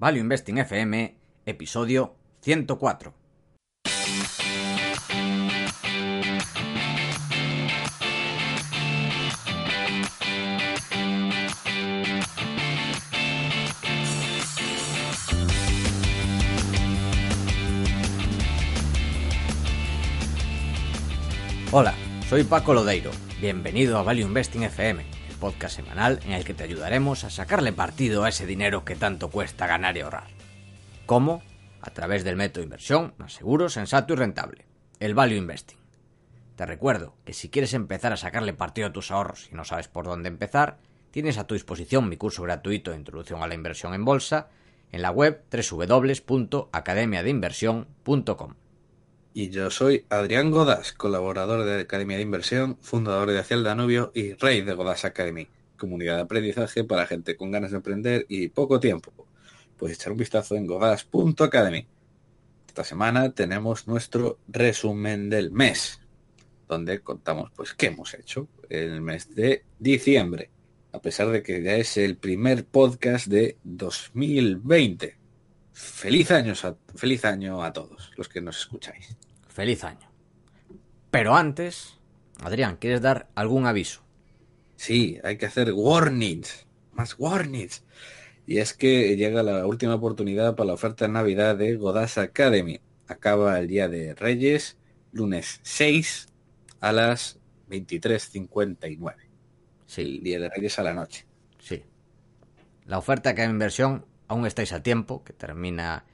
Value Investing FM, episodio 104. Hola, soy Paco Lodeiro. Bienvenido a Value Investing FM, podcast semanal en el que te ayudaremos a sacarle partido a ese dinero que tanto cuesta ganar y ahorrar. ¿Cómo? A través del método de inversión más seguro, sensato y rentable, el Value Investing. Te recuerdo que si quieres empezar a sacarle partido a tus ahorros y no sabes por dónde empezar, tienes a tu disposición mi curso gratuito de Introducción a la Inversión en Bolsa en la web www.academiadeinversión.com. Y yo soy Adrián Godas, colaborador de Academia de Inversión, fundador de Hacia el Danubio y rey de Godas Academy, comunidad de aprendizaje para gente con ganas de aprender y poco tiempo. Puedes echar un vistazo en godas.academy. Esta semana tenemos nuestro resumen del mes, donde contamos pues qué hemos hecho en el mes de diciembre, a pesar de que ya es el primer podcast de 2020. Feliz año feliz año a todos los que nos escucháis. Feliz año. Pero antes, Adrián, ¿quieres dar algún aviso? Sí, hay que hacer warnings, más warnings. Y es que llega la última oportunidad para la oferta de Navidad de Godas Academy. Acaba el día de Reyes, lunes 6 a las 23.59. Sí. El día de Reyes a la noche. Sí. La oferta que hay en inversión aún estáis a tiempo, que termina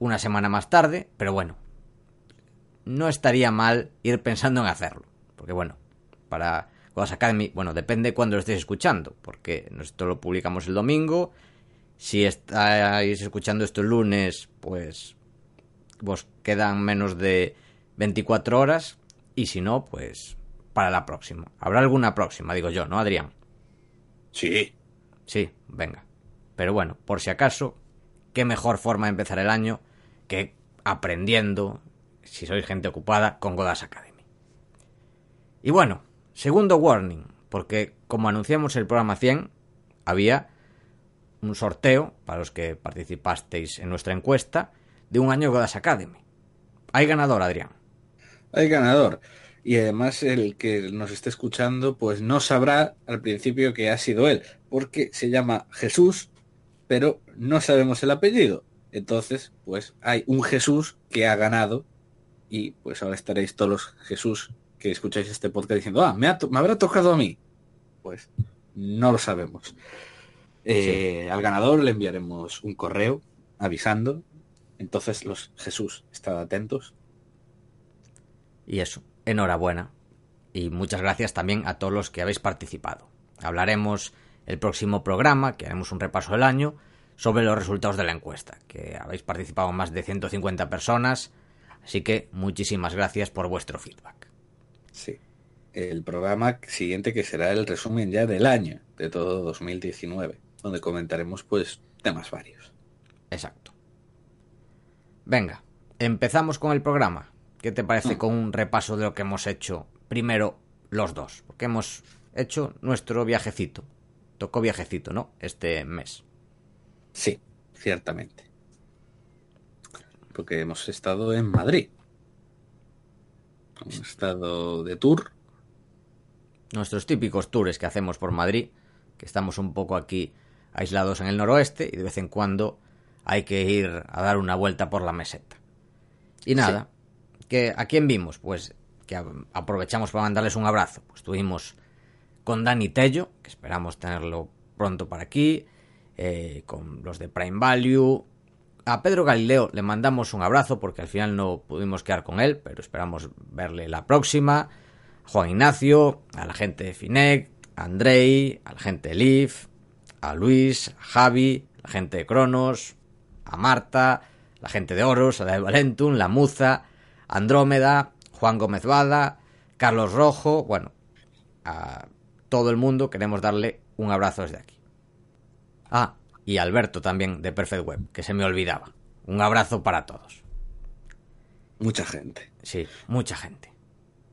una semana más tarde, pero bueno, no estaría mal ir pensando en hacerlo. Porque bueno, para Godas Academy, bueno, depende cuándo lo estéis escuchando, porque esto lo publicamos el domingo. Si estáis escuchando esto el lunes, pues vos quedan menos de 24 horas. Y si no, pues para la próxima. Habrá alguna próxima, digo yo, ¿no, Adrián? Sí. Sí, venga. Pero bueno, por si acaso, qué mejor forma de empezar el año que aprendiendo, si sois gente ocupada, con Godas Academy. Y bueno, segundo warning, porque como anunciamos el programa 100, había un sorteo para los que participasteis en nuestra encuesta de un año Godas Academy. Hay ganador, Adrián. Hay ganador. Y además el que nos esté escuchando pues no sabrá al principio que ha sido él, porque se llama Jesús, pero no sabemos el apellido. Entonces, pues hay un Jesús que ha ganado y pues ahora estaréis todos los Jesús que escucháis este podcast diciendo, ah, me, ha me habrá tocado a mí. Pues no lo sabemos. Eh, sí. Al ganador le enviaremos un correo avisando. Entonces los Jesús, estad atentos. Y eso, enhorabuena. Y muchas gracias también a todos los que habéis participado. Hablaremos el próximo programa, que haremos un repaso del año, sobre los resultados de la encuesta, que habéis participado más de 150 personas, así que muchísimas gracias por vuestro feedback. Sí. El programa siguiente que será el resumen ya del año, de todo 2019, donde comentaremos pues temas varios. Exacto. Venga, empezamos con el programa. ¿Qué te parece Mm. con un repaso de lo que hemos hecho primero los dos? Porque hemos hecho nuestro viajecito. Tocó viajecito, ¿no? Este mes. Sí, ciertamente. Porque hemos estado en Madrid. Hemos estado de tour. Nuestros típicos tours que hacemos por Madrid, que estamos un poco aquí aislados en el noroeste y de vez en cuando hay que ir a dar una vuelta por la meseta. Y nada, que ¿a quién vimos? Pues que aprovechamos para mandarles un abrazo. Pues estuvimos con Dani Tello, que esperamos tenerlo pronto para aquí, eh, con los de Prime Value. A Pedro Galileo le mandamos un abrazo porque al final no pudimos quedar con él, pero esperamos verle la próxima. A Juan Ignacio, a la gente de Finec, a Andrei, a la gente de Leaf, a Luis, a Javi, a la gente de Cronos, a Marta, la gente de Oros, a la de Valentum, la Muza, Andrómeda, Juan Gómez Bada, Carlos Rojo, bueno, a todo el mundo queremos darle un abrazo desde aquí. Ah, y Alberto también de Perfect Web, que se me olvidaba. Un abrazo para todos. Mucha gente. Sí, mucha gente.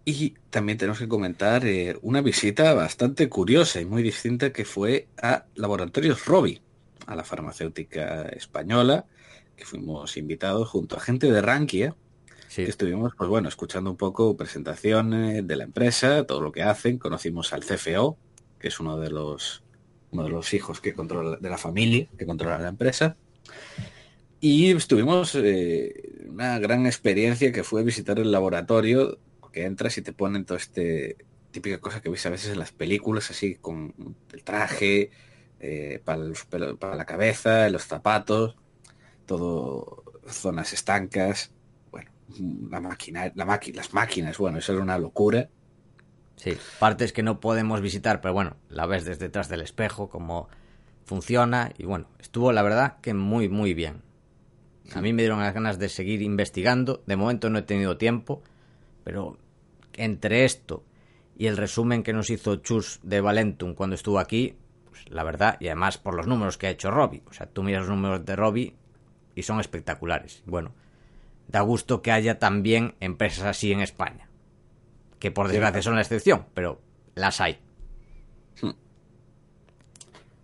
Y también tenemos que comentar eh, una visita bastante curiosa y muy distinta que fue a Laboratorios Robi, a la farmacéutica española, que fuimos invitados junto a gente de Rankia, Sí, estuvimos, pues bueno, escuchando un poco presentaciones de la empresa, todo lo que hacen. Conocimos al CFO, que es uno de los uno de los hijos que controla de la familia que controla la empresa. Y estuvimos eh, una gran experiencia que fue visitar el laboratorio, que entras y te ponen todo este típica cosa que ves a veces en las películas, así con el traje, eh, para, la cabeza, los zapatos, todo zonas estancas, bueno, la máquina, la las máquinas, bueno, eso era una locura. Sí. Partes que no podemos visitar, pero bueno, la ves desde detrás del espejo, cómo funciona. Y bueno, estuvo la verdad que muy, muy bien. A mí me dieron las ganas de seguir investigando. De momento no he tenido tiempo, pero entre esto y el resumen que nos hizo Chus de Valentum cuando estuvo aquí, pues la verdad, y además por los números que ha hecho Robbie. O sea, tú miras los números de Robbie y son espectaculares. Bueno, da gusto que haya también empresas así en España. Que por desgracia son la excepción, pero las hay.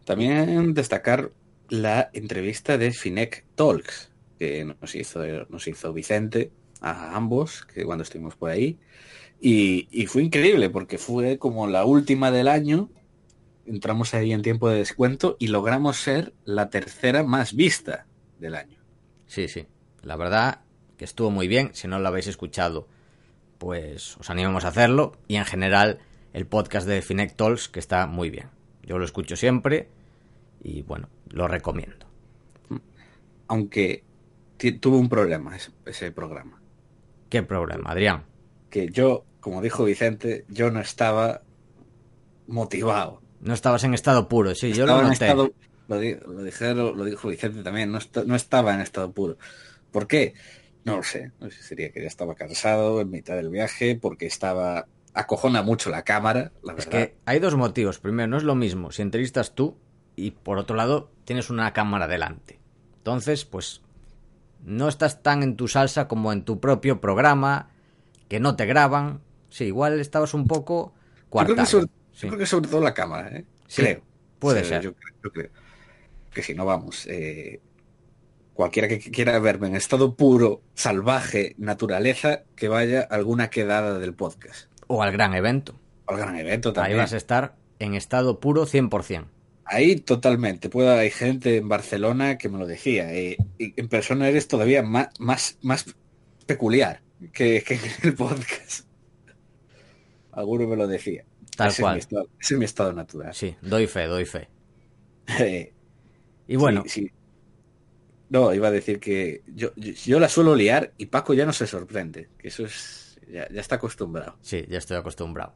También destacar la entrevista de Finec Talks, que nos hizo, nos hizo Vicente a ambos, que cuando estuvimos por ahí. Y, y fue increíble porque fue como la última del año. Entramos ahí en tiempo de descuento y logramos ser la tercera más vista del año. Sí, sí. La verdad que estuvo muy bien. Si no lo habéis escuchado, pues os animamos a hacerlo. Y en general, el podcast de Finec Talks, que está muy bien. Yo lo escucho siempre y bueno, lo recomiendo. Aunque tuvo un problema ese, ese programa. ¿Qué problema, Adrián? Que yo, como dijo Vicente, yo no estaba motivado. No estabas en estado puro, sí, yo lo noté. estado, lo, di- lo dijo Vicente también, no, no estaba en estado puro. ¿Por qué? No lo sé. No sé si sería que ya estaba cansado en mitad del viaje, porque estaba acojona mucho la cámara, la Es verdad. que hay dos motivos. Primero, no es lo mismo si entrevistas tú y por otro lado tienes una cámara delante. Entonces, pues no estás tan en tu salsa como en tu propio programa, que no te graban. Sí, igual estabas un poco yo, creo coartado. que sobre, Sí. yo creo que sobre todo la cámara, ¿eh? Sí, creo. puede O sea, ser. Yo, creo- yo creo. Que si no, vamos. eh, cualquiera que quiera verme en estado puro, salvaje, naturaleza, que vaya a alguna quedada del podcast. O al gran evento. Al gran evento Ahí también. vas a estar en estado puro 100%. Ahí totalmente. Puedo, hay gente en Barcelona que me lo decía. eh, y en persona eres todavía más, más, más peculiar que, que en el podcast. Alguno me lo decía. Tal ese cual. Es mi estado, ese es mi estado natural. Sí, doy fe, doy fe. Eh, Y bueno, sí, sí. No, iba a decir que yo, yo, yo la suelo liar y Paco ya no se sorprende. Que eso es. Ya, ya está acostumbrado. sí, ya estoy acostumbrado.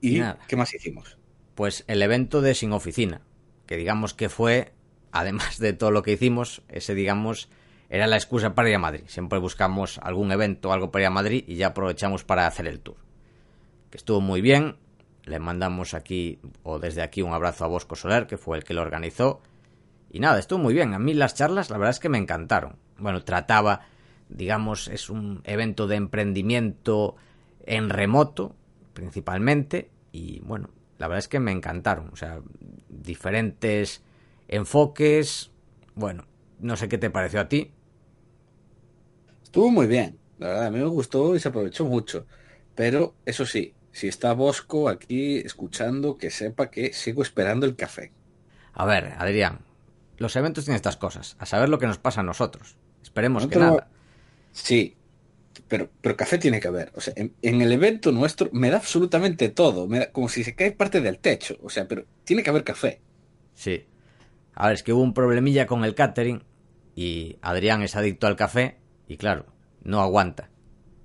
¿Y Nada. qué más hicimos? Pues el evento de Sin Oficina, que digamos que fue, además de todo lo que hicimos, ese digamos era la excusa para ir a Madrid. Siempre buscamos algún evento o algo para ir a Madrid y ya aprovechamos para hacer el tour. Que estuvo muy bien. Le mandamos aquí, o desde aquí, un abrazo a Bosco Soler, que fue el que lo organizó. Y nada, estuvo muy bien. A mí las charlas, la verdad es que me encantaron. Bueno, trataba, digamos, es un evento de emprendimiento en remoto, principalmente. Y bueno, la verdad es que me encantaron. O sea, diferentes enfoques. Bueno, no sé qué te pareció a ti. Estuvo muy bien. La verdad, a mí me gustó y se aprovechó mucho. Pero eso sí, si está Bosco aquí escuchando, que sepa que sigo esperando el café. A ver, Adrián, los eventos tienen estas cosas. A saber lo que nos pasa a nosotros. Esperemos que nada. Sí, pero, pero café tiene que haber. O sea, en, en el evento nuestro me da absolutamente todo. Me da, como si se cae parte del techo. O sea, pero tiene que haber café. Sí. A ver, es que hubo un problemilla con el catering y Adrián es adicto al café y claro, no aguanta.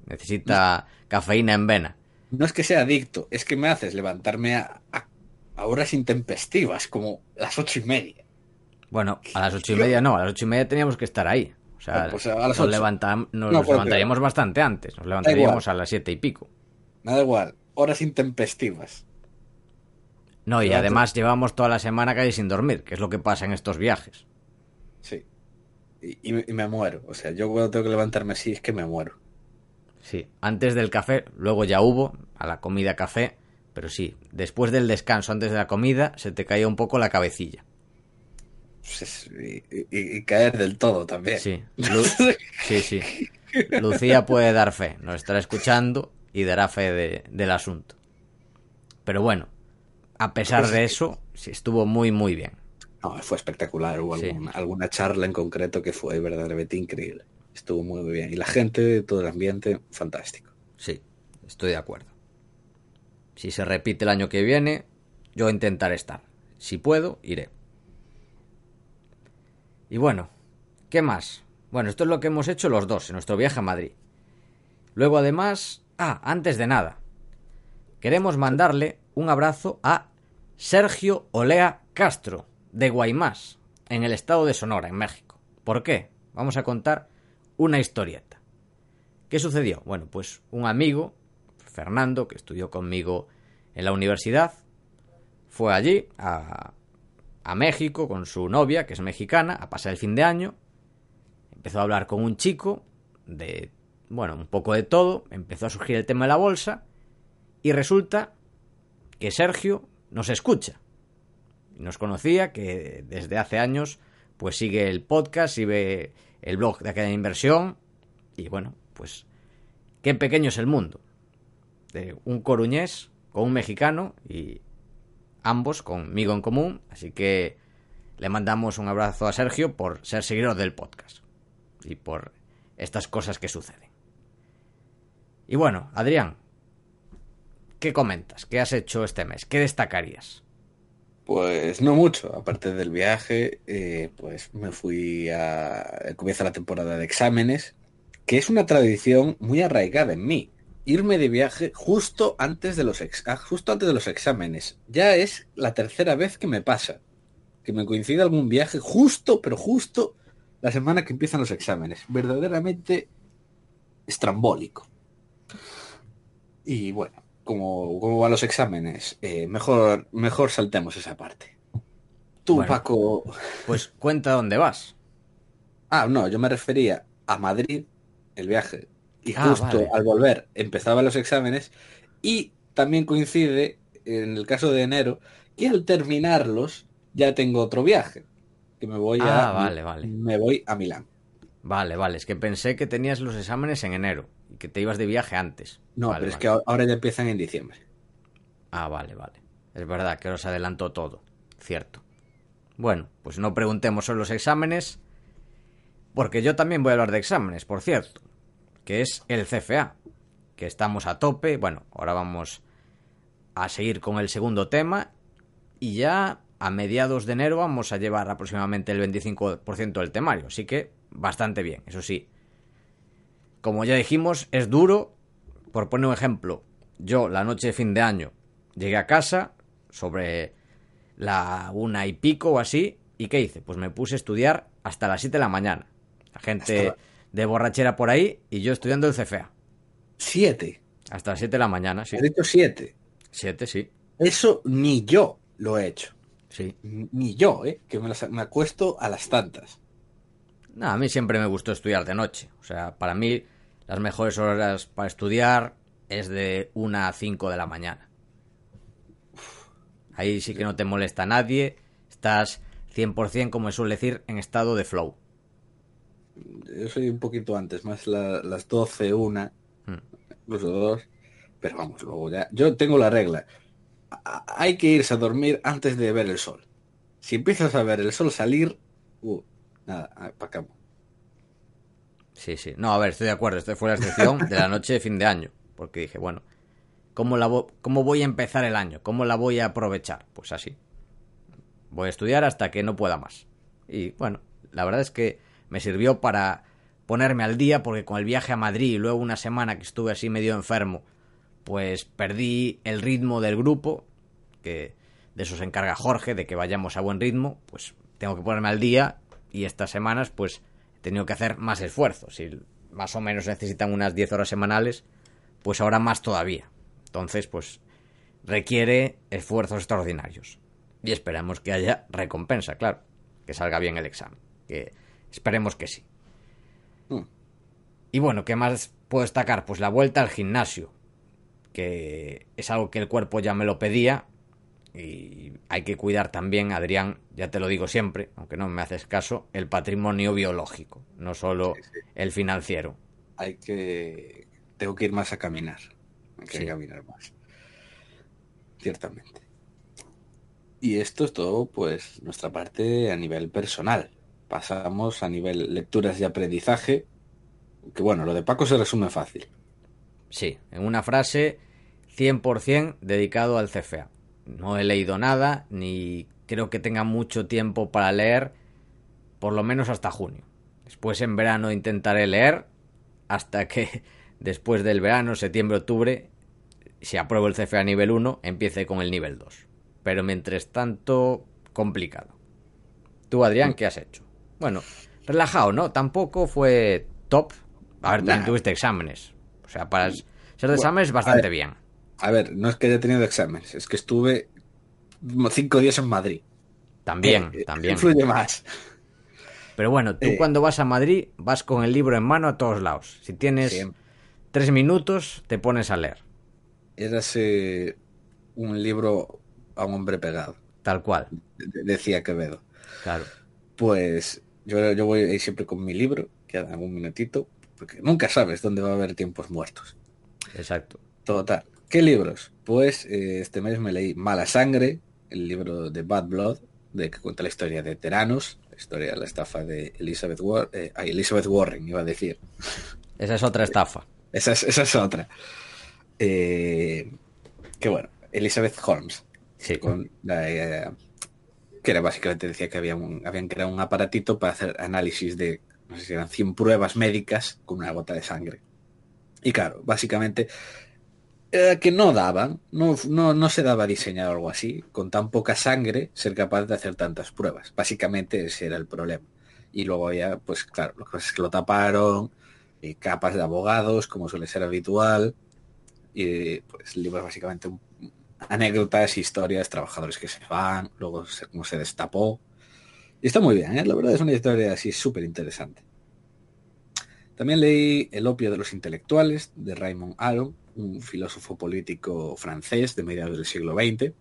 Necesita cafeína en vena. No es que sea adicto, es que me haces levantarme a, a- a horas intempestivas, como las ocho y media. Bueno, a las ocho y media no, a las ocho y media teníamos que estar ahí. O sea, pues a las nos, nos, No, nos porque- levantaríamos bastante antes. Nos levantaríamos a las siete y pico. Me da igual. Horas intempestivas. No, y además llevamos toda la semana casi sin dormir, que es lo que pasa en estos viajes. Sí. Y, y- y me muero. O sea, yo cuando tengo que levantarme así es que me muero. Sí, antes del café, luego ya hubo, a la comida café, pero sí, después del descanso, antes de la comida, se te caía un poco la cabecilla. Pues es- y, y- y caer del todo también. Sí, Lu- sí, sí. Lucía puede dar fe, nos estará escuchando y dará fe de- del asunto. Pero bueno, a pesar de eso, sí estuvo muy, muy bien. No, fue espectacular. Hubo Sí. alguna, alguna charla en concreto que fue verdaderamente increíble. Estuvo muy, muy bien. Y la gente, todo el ambiente, fantástico. Sí, estoy de acuerdo. Si se repite el año que viene, yo intentaré estar. Si puedo, iré. Y bueno, ¿qué más? Bueno, esto es lo que hemos hecho los dos en nuestro viaje a Madrid. Luego además... Ah, antes de nada. Queremos mandarle un abrazo a Sergio Olea Castro, de Guaymás, en el estado de Sonora, en México. ¿Por qué? Vamos a contar una historieta. ¿Qué sucedió? Bueno, pues un amigo, Fernando, que estudió conmigo en la universidad, fue allí a, a México con su novia, que es mexicana, a pasar el fin de año. Empezó a hablar con un chico de, bueno, un poco de todo. Empezó a surgir el tema de la bolsa. Y resulta que Sergio nos escucha. Nos conocía que desde hace años pues sigue el podcast y ve el blog de aquella inversión. Y bueno, pues qué pequeño es el mundo. De un coruñés con un mexicano y ambos conmigo en común. Así que le mandamos un abrazo a Sergio por ser seguidor del podcast y por estas cosas que suceden. Y bueno, Adrián, ¿qué comentas? ¿Qué has hecho este mes? ¿Qué destacarías? Pues no mucho, aparte del viaje, eh, pues me fui a... Comienza la temporada de exámenes, que es una tradición muy arraigada en mí. Irme de viaje justo antes de los, ex- ah, justo antes de los exámenes. Ya es la tercera vez que me pasa. Que me coincide algún viaje justo, pero justo la semana que empiezan los exámenes. Verdaderamente estrambólico. Y bueno, como, como van los exámenes, eh, mejor, mejor saltemos esa parte. Tú, Bueno. Paco. Pues cuenta dónde vas. Ah, no, yo me refería a Madrid, el viaje. Y Ah, justo vale. al volver empezaban los exámenes. Y también coincide, en el caso de enero, que al terminarlos ya tengo otro viaje. Que me voy a. Ah, vale, vale. Me voy a Milán. Vale, vale, es que pensé que tenías los exámenes en enero y que te ibas de viaje antes. No, Vale, pero es que ahora- ahora ya empiezan en diciembre. Ah, vale, vale. Es verdad que os adelantó todo. Cierto. Bueno, pues no preguntemos sobre los exámenes. Porque yo también voy a hablar de exámenes, por cierto. Que es el CFA. Que estamos a tope. Bueno, ahora vamos a seguir con el segundo tema. Y ya a mediados de enero vamos a llevar aproximadamente el 25% del temario. Así que bastante bien, eso sí. Como ya dijimos, es duro. Por poner un ejemplo, yo la noche de fin de año llegué a casa sobre la una y pico o así. ¿Y qué hice? Pues me puse a estudiar hasta las 7 de la mañana. La gente de borrachera por ahí y yo estudiando el CFA. Siete. Hasta las 7 de la mañana, sí. He dicho siete. 7, sí. Eso ni yo lo he hecho. Sí. Ni yo, ¿eh? Que me, las- me acuesto a las tantas. No, a mí siempre me gustó estudiar de noche. O sea, para mí las mejores horas para estudiar es de 1 a 5 de la mañana. Ahí sí que no te molesta nadie. Estás 100%, como se suele decir, en estado de flow. Yo soy un poquito antes, más la- las 12, una, Hmm. incluso dos. Pero vamos, luego ya. Yo tengo la regla. A- hay que irse a dormir antes de ver el sol. Si empiezas a ver el sol salir, uh, nada, para acá. Sí, sí. No, a ver, estoy de acuerdo. Esta fue la excepción de la noche de fin de año. Porque dije, bueno, ¿cómo, la vo- ¿cómo voy a empezar el año? ¿Cómo la voy a aprovechar? Pues así. Voy a estudiar hasta que no pueda más. Y bueno, la verdad es que me sirvió para ponerme al día porque con el viaje a Madrid y luego una semana que estuve así medio enfermo, pues perdí el ritmo del grupo, que de eso se encarga Jorge, de que vayamos a buen ritmo, pues tengo que ponerme al día y estas semanas pues he tenido que hacer más esfuerzos. Si más o menos necesitan unas 10 horas semanales, pues ahora más todavía. Entonces, pues requiere esfuerzos extraordinarios. Y esperamos que haya recompensa, claro, que salga bien el examen. Que esperemos que sí. Mm. Y bueno, ¿qué más puedo destacar? Pues la vuelta al gimnasio, que es algo que el cuerpo ya me lo pedía y hay que cuidar también, Adrián, ya te lo digo siempre, aunque no me haces caso, el patrimonio biológico, no solo Sí, sí. el financiero. Hay que... Tengo que ir más a caminar. Hay que Sí. caminar más. Ciertamente. Y esto es todo, pues, nuestra parte a nivel personal. Pasamos a nivel lecturas y aprendizaje. Que bueno, lo de Paco se resume fácil. Sí, en una frase 100% dedicado al CFA. No he leído nada, ni creo que tenga mucho tiempo para leer, por lo menos hasta junio. Después en verano intentaré leer, hasta que después del verano, septiembre, octubre, si apruebo el CFA nivel 1, empiece con el nivel 2. Pero mientras tanto, complicado. Tú, Adrián, ¿qué has hecho? Bueno, relajado, ¿no? Tampoco fue top. A ver, también Nah. tuviste exámenes. O sea, para ser de Bueno, exámenes, a bastante ver. bien. A ver, no es que haya tenido exámenes, es que estuve cinco días en Madrid. También, Eh, también. Influye más. Pero bueno, tú Eh. cuando vas a Madrid vas con el libro en mano a todos lados. Si tienes Siempre. tres minutos, te pones a leer. Érase un libro a un hombre pegado, Tal cual. de- decía Quevedo. Claro. Pues yo, yo voy ahí siempre con mi libro, que hago un minutito, porque nunca sabes dónde va a haber tiempos muertos. Exacto. Total. ¿Qué libros? Pues eh, este mes me leí Mala Sangre, el libro de Bad Blood, de que cuenta la historia de Teranos, la historia de la estafa de Elizabeth, War- eh, Elizabeth Warren, iba a decir. Esa es otra estafa. Esa es, esa es otra. Eh, que bueno, Elizabeth Holmes, Sí. con la, eh, era básicamente decía que había un, habían creado un aparatito para hacer análisis de, no sé si eran 100 pruebas médicas con una gota de sangre. Y claro, básicamente era que no daban, no, no, no se daba a diseñar algo así, con tan poca sangre, ser capaz de hacer tantas pruebas. Básicamente ese era el problema. Y luego ya, pues claro, pasa es que lo taparon, y capas de abogados, como suele ser habitual, y pues libros básicamente un- anécdotas, historias, trabajadores que se van, luego se- cómo se destapó. Y está muy bien, ¿eh? la verdad es una historia así súper interesante. También leí El opio de los intelectuales de Raymond Aron, un filósofo político francés de mediados del siglo XX,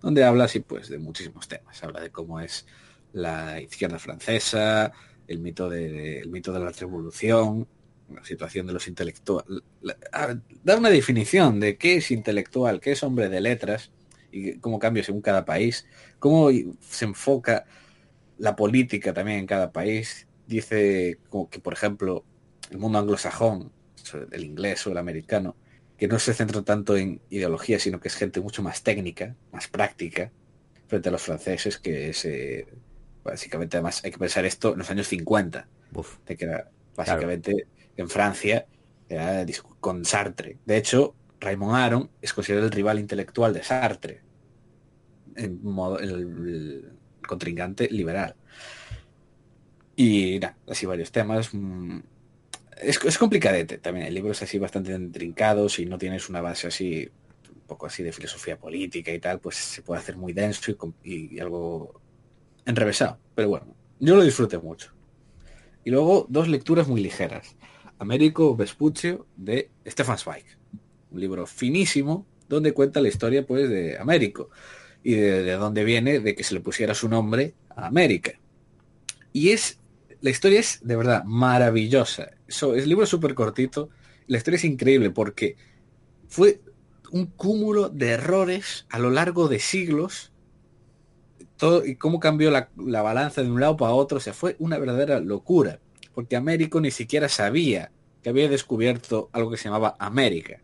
donde habla así pues de muchísimos temas. Habla de cómo es la izquierda francesa, el mito de, el mito de la revolución, la situación de los intelectuales. Da una definición de qué es intelectual, qué es hombre de letras y cómo cambia según cada país, cómo se enfoca la política también en cada país. Dice como que, por ejemplo, el mundo anglosajón, el inglés o el americano, que no se centra tanto en ideología, sino que es gente mucho más técnica, más práctica, frente a los franceses, que es eh, básicamente, además hay que pensar esto en los años 50, Uf. de que era básicamente en Francia con Sartre. De hecho, Raymond Aron es considerado el rival intelectual de Sartre, en modo, el, contrincante liberal. Y nada, así varios temas. mm, Es, es complicadete también. El libro es así bastante intrincado. Si no tienes una base así, un poco así de filosofía política y tal, pues se puede hacer muy denso y, y algo enrevesado. Pero bueno, yo lo disfruté mucho. Y luego dos lecturas muy ligeras. Américo Vespuccio de Stefan Zweig. Un libro finísimo donde cuenta la historia pues de Américo y de, de dónde viene de que se le pusiera su nombre a América. Y es la historia es de verdad maravillosa. So, el libro súper cortito. La historia es increíble porque fue un cúmulo de errores a lo largo de siglos. Todo, y cómo cambió la, la balanza de un lado para otro. O sea, fue una verdadera locura. Porque Américo ni siquiera sabía que había descubierto algo que se llamaba América.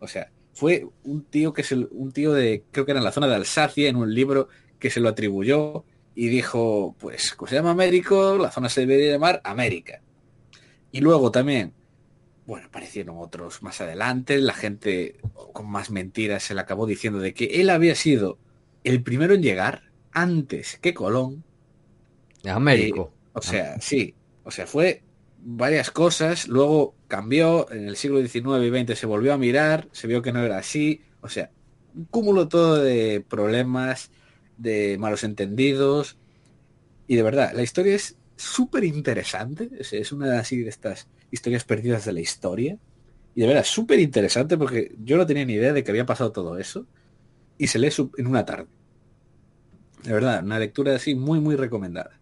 O sea, fue un tío que se, un tío de, creo que era en la zona de Alsacia, en un libro que se lo atribuyó y dijo, pues, como se llama Américo, la zona se debería llamar América. Y luego también, bueno, aparecieron otros más adelante, la gente con más mentiras se le acabó diciendo de que él había sido el primero en llegar antes que Colón Américo. o sea, sí. O sea, fue varias cosas, luego cambió, en el siglo XIX y XX se volvió a mirar, se vio que no era así, o sea, un cúmulo todo de problemas, de malos entendidos, y de verdad, la historia es súper interesante, es una así de estas historias perdidas de la historia, y de verdad, súper interesante porque yo no tenía ni idea de que había pasado todo eso, y se lee en una tarde. De verdad, una lectura así muy, muy recomendada.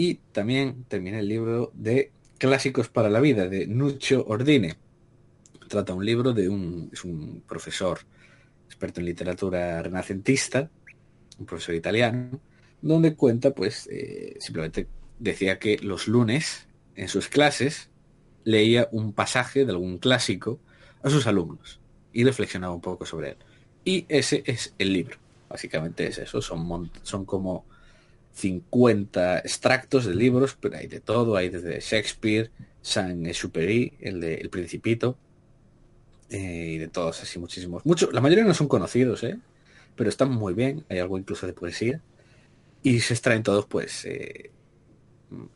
Y también terminé el libro de Clásicos para la Vida de Nuccio Ordine. Trata un libro de un, es un profesor experto en literatura renacentista, un profesor italiano, donde cuenta, pues, eh, simplemente decía que los lunes en sus clases leía un pasaje de algún clásico a sus alumnos y reflexionaba un poco sobre él. Y ese es el libro. Básicamente es eso. Son, son como 50 extractos de libros, pero hay de todo. Hay desde Shakespeare, Saint-Exupéry, el de El Principito, eh, y de todos así muchísimos. Mucho, la mayoría no son conocidos, ¿eh? pero están muy bien. Hay algo incluso de poesía. Y se extraen todos, pues, eh,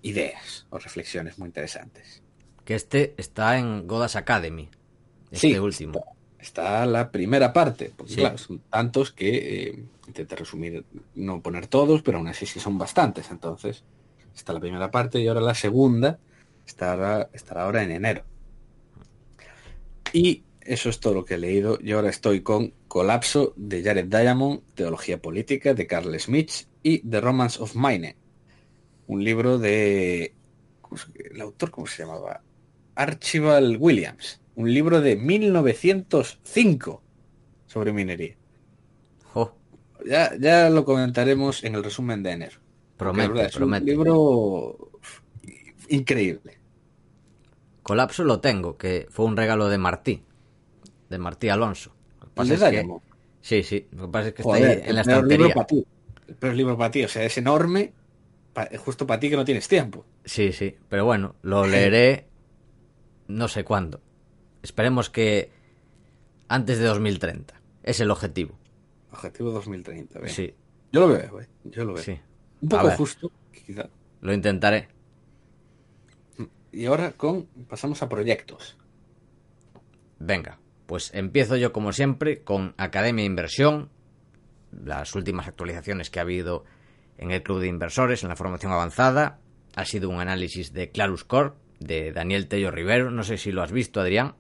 ideas o reflexiones muy interesantes. Que este está en Godas Academy. Este último. Está, la primera parte. Porque, claro, son tantos que eh, intenté resumir, no poner todos, pero aún así sí son bastantes. Entonces, está la primera parte y ahora la segunda estará, estará ahora en enero. Y eso es todo lo que he leído. Yo ahora estoy con Colapso de Jared Diamond, Teología Política de Carl Smith y The Romance of Mine. Un libro de... ¿El autor cómo se llamaba? Archibald Williams. Un libro de 1905 sobre minería. Ya, ya lo comentaremos en el resumen de enero. Promete, es Un libro increíble. Colapso lo tengo, que fue un regalo de Martí de Martí Alonso. Sí, sí. Lo que pasa es que está ahí en la estantería. Libro para ti. El peor libro para ti. O sea, es enorme. justo para ti que no tienes tiempo. Sí, sí. Pero bueno, lo leeré no sé cuándo. Esperemos que antes de 2030. Es el objetivo. Objetivo 2030. Sí. Yo lo veo, güey. Yo lo veo. Sí. Un poco justo, quizá. Lo intentaré. Y ahora con pasamos a proyectos. Venga. Pues empiezo yo como siempre con Academia Inversión, las últimas actualizaciones que ha habido en el Club de Inversores, en la formación avanzada. Ha sido un análisis de Clarus Corp, de Daniel Tello Rivero. No sé si lo has visto, Adrián.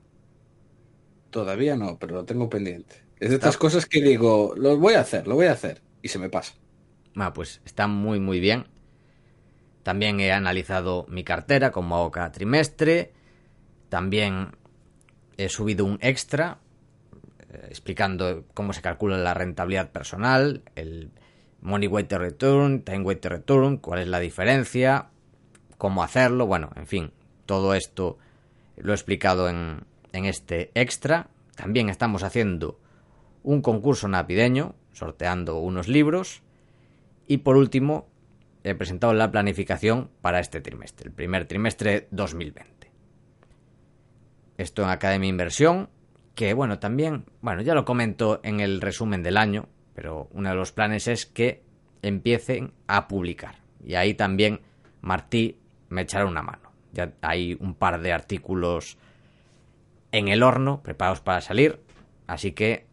Todavía no, pero lo tengo pendiente. Es de estas cosas que digo, lo voy a hacer, lo voy a hacer, y se me pasa. Ah, pues está muy, muy bien. También he analizado mi cartera como hago cada trimestre. También he subido un extra eh, explicando cómo se calcula la rentabilidad personal, el money weighted return, time weighted return, cuál es la diferencia, cómo hacerlo, bueno, en fin, todo esto lo he explicado en, en este extra. También estamos haciendo un concurso navideño, sorteando unos libros. Y por último, he presentado la planificación para este trimestre, el primer trimestre 2020 esto en Academia Inversión, que bueno, también, bueno, ya lo comento en el resumen del año, pero uno de los planes es que empiecen a publicar. Y ahí también Martí me echará una mano. Ya hay un par de artículos en el horno, preparados para salir, así que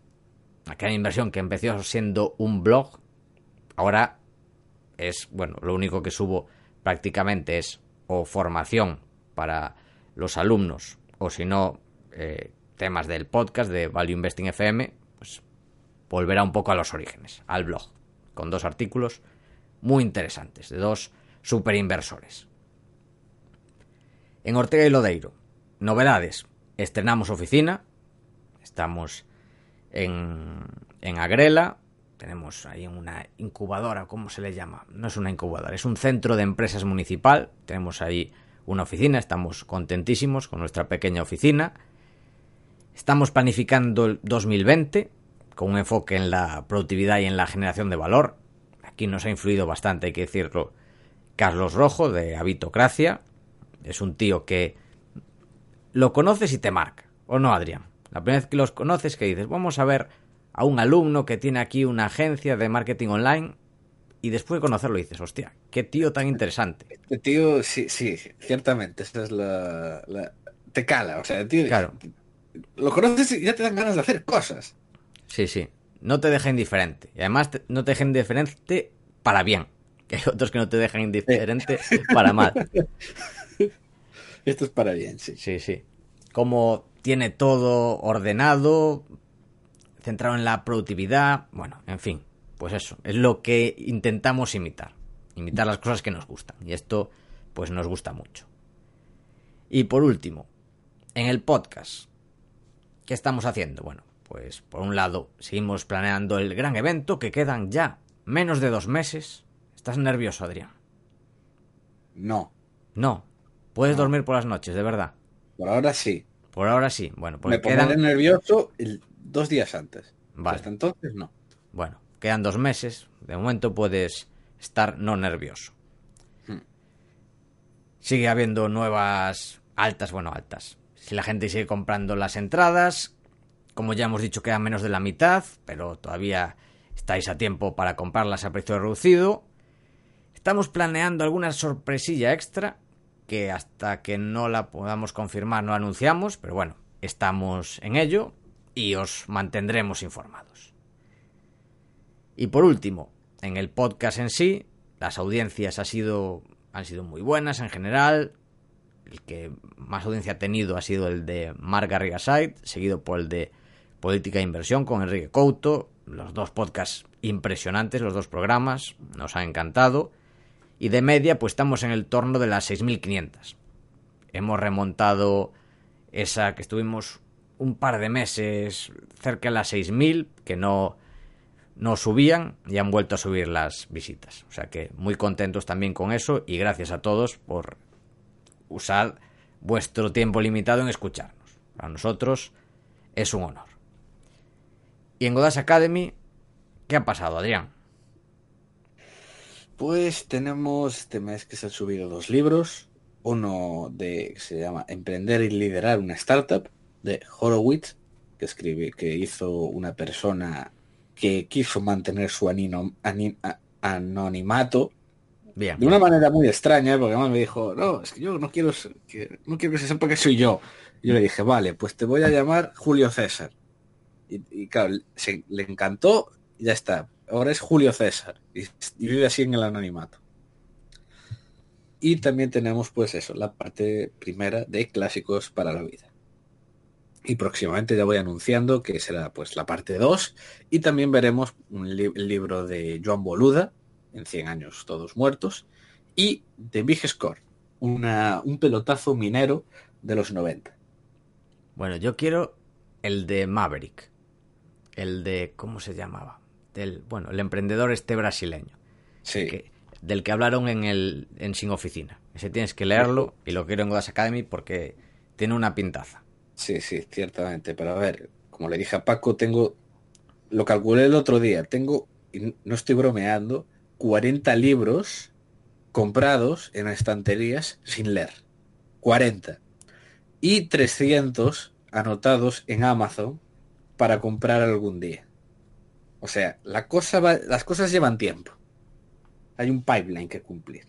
Academia Inversión, que empezó siendo un blog, ahora es, bueno, lo único que subo prácticamente es o formación para los alumnos o si no, eh, temas del podcast de Value Investing FM, pues volverá un poco a los orígenes, al blog, con dos artículos muy interesantes, de dos super inversores. En Ortega y Lodeiro, novedades. Estrenamos oficina, estamos en, en Agrela, tenemos ahí una incubadora, ¿cómo se le llama? No es una incubadora, es un centro de empresas municipal, tenemos ahí una oficina, estamos contentísimos con nuestra pequeña oficina. Estamos planificando el 2020 con un enfoque en la productividad y en la generación de valor. Aquí nos ha influido bastante, hay que decirlo, Carlos Rojo de Habitocracia. Es un tío que lo conoces y te marca, ¿o no, Adrián? La primera vez que los conoces que dices, vamos a ver a un alumno que tiene aquí una agencia de marketing online y después de conocerlo dices, hostia, qué tío tan interesante. Este tío, sí, sí, ciertamente, esa es la, la- Te cala, o sea, el tío... Claro. Lo conoces y ya te dan ganas de hacer cosas. Sí, sí. No te deja indiferente. Y además te- no te deja indiferente para bien. Que hay otros que no te dejan indiferente para mal. Esto es para bien, sí. Sí, sí. Como tiene todo ordenado, centrado en la productividad. Bueno, en fin. Pues eso. Es lo que intentamos imitar. Imitar las cosas que nos gustan. Y esto, pues nos gusta mucho. Y por último, en el podcast. ¿Qué estamos haciendo? Bueno, pues por un lado, seguimos planeando el gran evento que quedan ya menos de dos meses. ¿Estás nervioso, Adrián? No, No. Puedes No. dormir por las noches, de verdad. por ahora sí. Por ahora sí. Bueno, Me pues pondré quedan... nervioso el- dos días antes. Vale. Hasta entonces no. Bueno, quedan dos meses. De momento puedes estar no nervioso. Hmm. Sigue habiendo nuevas altas, bueno, altas. Si la gente sigue comprando las entradas, como ya hemos dicho, quedan menos de la mitad, pero todavía estáis a tiempo para comprarlas a precio reducido. Estamos planeando alguna sorpresilla extra que hasta que no la podamos confirmar no anunciamos, pero bueno, estamos en ello y os mantendremos informados. Y por último, en el podcast en sí, las audiencias ha sido, han sido muy buenas en general. El que más audiencia ha tenido ha sido el de Mark Garrigaside, seguido por el de Política e Inversión con Enrique Couto. Los dos podcasts impresionantes, los dos programas, nos han encantado. Y de media, pues estamos en el torno de las 6.500. Hemos remontado esa que estuvimos un par de meses cerca de las 6.000, que no, no subían y han vuelto a subir las visitas. O sea que muy contentos también con eso y gracias a todos por usar vuestro tiempo limitado en escucharnos. Para nosotros es un honor. Y en Godas Academy, ¿qué ha pasado, Adrián? Pues tenemos este mes que se han subido dos libros. Uno de que se llama Emprender y liderar una startup de Horowitz, que escribe, que hizo una persona que quiso mantener su anino- ani- a- anonimato Bien. de una manera muy extraña, porque además me dijo, no, es que yo no quiero que no quiero que se sepa que soy yo. Y yo le dije, vale, pues te voy a llamar Julio César. Y, y claro, se- le encantó y ya está. Ahora es Julio César y, vive así en el anonimato. Y también tenemos pues eso, la parte primera de clásicos para la vida. Y próximamente ya voy anunciando que será pues la parte 2 y también veremos un libro de Joan Boluda, en 100 años todos muertos, y The Big Score, un pelotazo minero de los 90. Bueno, yo quiero el de Maverick. El de. ¿Cómo se llamaba? Del, bueno, el emprendedor este brasileño. Sí, que- del que hablaron en el en Sin Oficina. Ese tienes que leerlo y lo quiero en Godas Academy porque tiene una pintaza. sí, sí, ciertamente. Pero a ver, como le dije a Paco, tengo, lo calculé el otro día, tengo, y no estoy bromeando, 40 libros comprados en estanterías sin leer. 40. Y 300 anotados en Amazon para comprar algún día. O sea, la cosa va- las cosas llevan tiempo. Hay un pipeline que cumplir.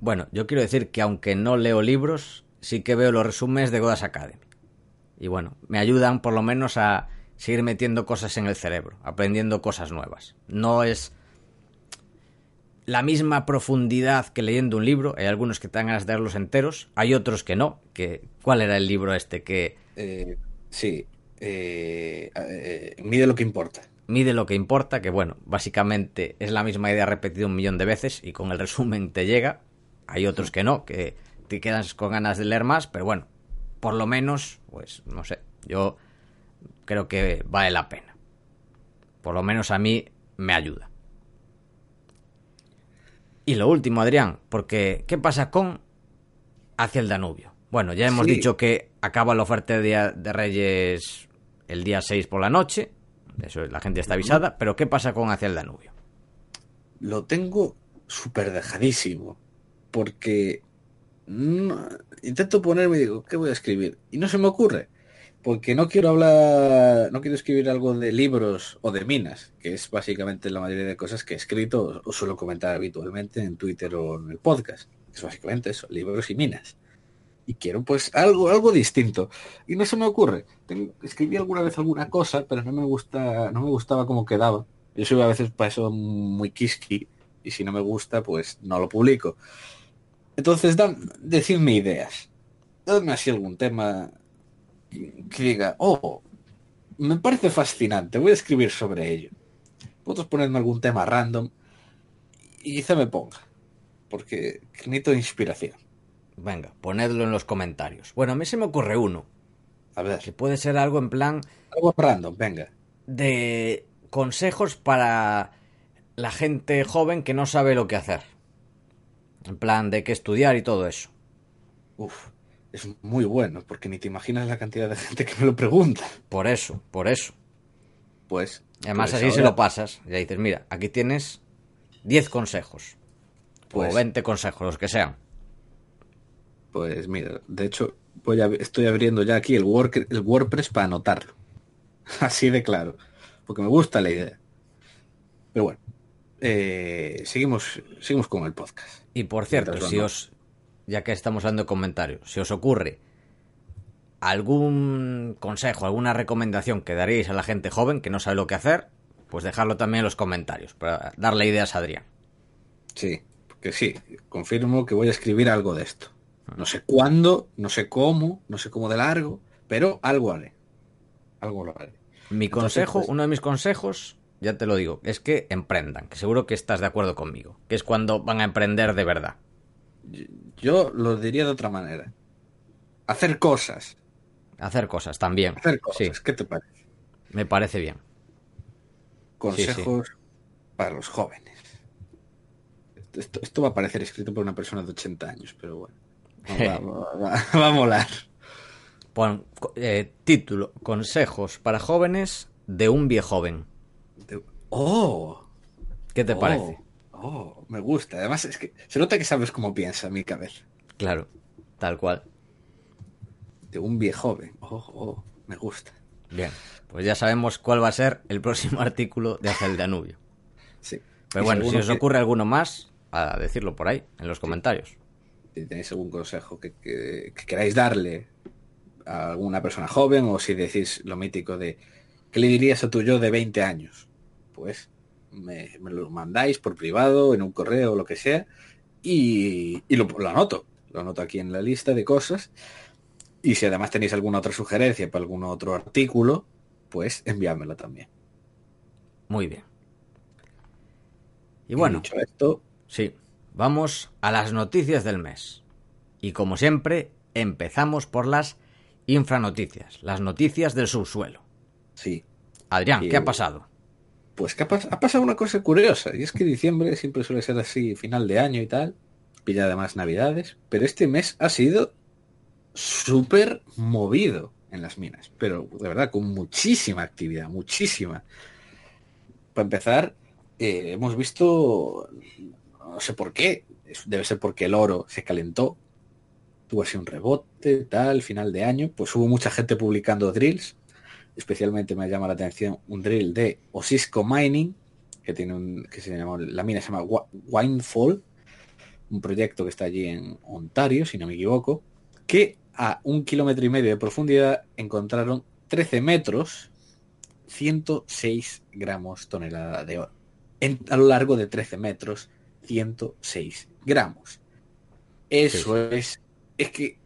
Bueno, yo quiero decir que aunque no leo libros, sí que veo los resúmenes de Godas Academy. Y bueno, me ayudan por lo menos a seguir metiendo cosas en el cerebro, aprendiendo cosas nuevas. No es la misma profundidad que leyendo un libro. Hay algunos que te dan ganas de leerlos enteros, hay otros que no. Que, ¿Cuál era el libro este que Eh, sí, eh, eh, mide lo que importa. Mide lo que importa? Que bueno, básicamente es la misma idea repetida un millón de veces y con el resumen te llega. Hay otros que no, que te quedas con ganas de leer más, pero bueno, por lo menos, pues no sé, yo creo que vale la pena. Por lo menos a mí me ayuda. Y lo último, Adrián, porque ¿qué pasa con Hacia el Danubio? Bueno, ya hemos Sí. dicho que acaba la oferta de, Día de Reyes el día 6 por la noche. Eso la gente está avisada. Pero ¿qué pasa con Hacia el Danubio? Lo tengo súper dejadísimo. Porque no- intento ponerme y digo, ¿qué voy a escribir? Y no se me ocurre. porque no quiero hablar, no quiero escribir algo de libros o de minas, que es básicamente la mayoría de cosas que he escrito o suelo comentar habitualmente en Twitter o en el podcast. Es básicamente eso, libros y minas. Y quiero pues algo, algo distinto. Y no se me ocurre. escribí alguna vez alguna cosa, pero no me gusta, no me gustaba cómo quedaba. Yo soy a veces para eso muy kiski y si no me gusta, pues no lo publico. Entonces, dan, decirme ideas. Dadme así algún tema que diga, oh, me parece fascinante, voy a escribir sobre ello. Puedes ponerme algún tema random y quizá me ponga, porque necesito inspiración. Venga, ponedlo en los comentarios. Bueno, a mí se me ocurre uno. A ver. Que puede ser algo en plan... Algo random, venga. De consejos para la gente joven que no sabe lo que hacer. En plan de qué estudiar y todo eso. Uf, es muy bueno, porque ni te imaginas la cantidad de gente que me lo pregunta. Por eso, por eso. Pues. Además, pues así se lo pasas. Y dices, mira, aquí tienes 10 consejos. Pues, o 20 consejos, los que sean. Pues mira, de hecho, voy a, estoy abriendo ya aquí el, WordPress para anotarlo. Así de claro. Porque me gusta la idea. Pero bueno, eh, seguimos, seguimos con el podcast. Y por cierto, si os, ya que estamos hablando de comentarios, si os ocurre algún consejo, alguna recomendación que daríais a la gente joven que no sabe lo que hacer, pues dejarlo también en los comentarios, para darle ideas a Adrián. Sí, porque sí, confirmo que voy a escribir algo de esto. No sé cuándo, no sé cómo, no sé cómo de largo, pero algo haré. Algo lo haré. Mi consejo, pues uno de mis consejos, ya te lo digo, es que emprendan, que seguro que estás de acuerdo conmigo, que es cuando van a emprender de verdad. Yo lo diría de otra manera. Hacer cosas. Hacer cosas también. Hacer cosas. ¿Qué te parece? Me parece bien. Consejos para los jóvenes. Esto, va a parecer escrito por una persona de 80 años, pero bueno. Va, a molar. Pon, eh, título, Consejos para jóvenes de un viejo joven. ¡Oh! ¿Qué te parece? Oh, me gusta. Además, es que se nota que sabes cómo piensa mi cabeza. Claro, tal cual. De un viejo joven. Oh, oh, me gusta. Bien, pues ya sabemos cuál va a ser el próximo artículo de Hacia el Danubio. Sí. Pero bueno, si os ocurre alguno más, a decirlo por ahí, en los comentarios. Si tenéis algún consejo que, que, queráis darle a alguna persona joven o si decís lo mítico de ¿qué le dirías a tu yo de 20 años? Pues me, lo mandáis por privado, en un correo o lo que sea, y, lo, anoto. Lo anoto aquí en la lista de cosas. Y si además tenéis alguna otra sugerencia para algún otro artículo, pues enviádmelo también. Muy bien. Y bueno, dicho esto, sí, vamos a las noticias del mes. Y como siempre, empezamos por las infranoticias, las noticias del subsuelo. Sí. Adrián, ¿qué ha pasado? Pues que ha, pasado una cosa curiosa, y es que diciembre siempre suele ser así, final de año y tal, pilla además navidades, pero este mes ha sido súper movido en las minas, pero de verdad, con muchísima actividad, muchísima. Para empezar, eh, hemos visto, no sé por qué, debe ser porque el oro se calentó, tuvo así un rebote, tal, final de año, pues hubo mucha gente publicando drills, especialmente me llama la atención un drill de Osisco Mining, que tiene un, que se llama, la mina se llama Winefall, un proyecto que está allí en Ontario, si no me equivoco, que a un kilómetro y medio de profundidad encontraron 13 metros, 106 gramos tonelada de oro. a lo largo de 13 metros, 106 gramos. Eso es, es que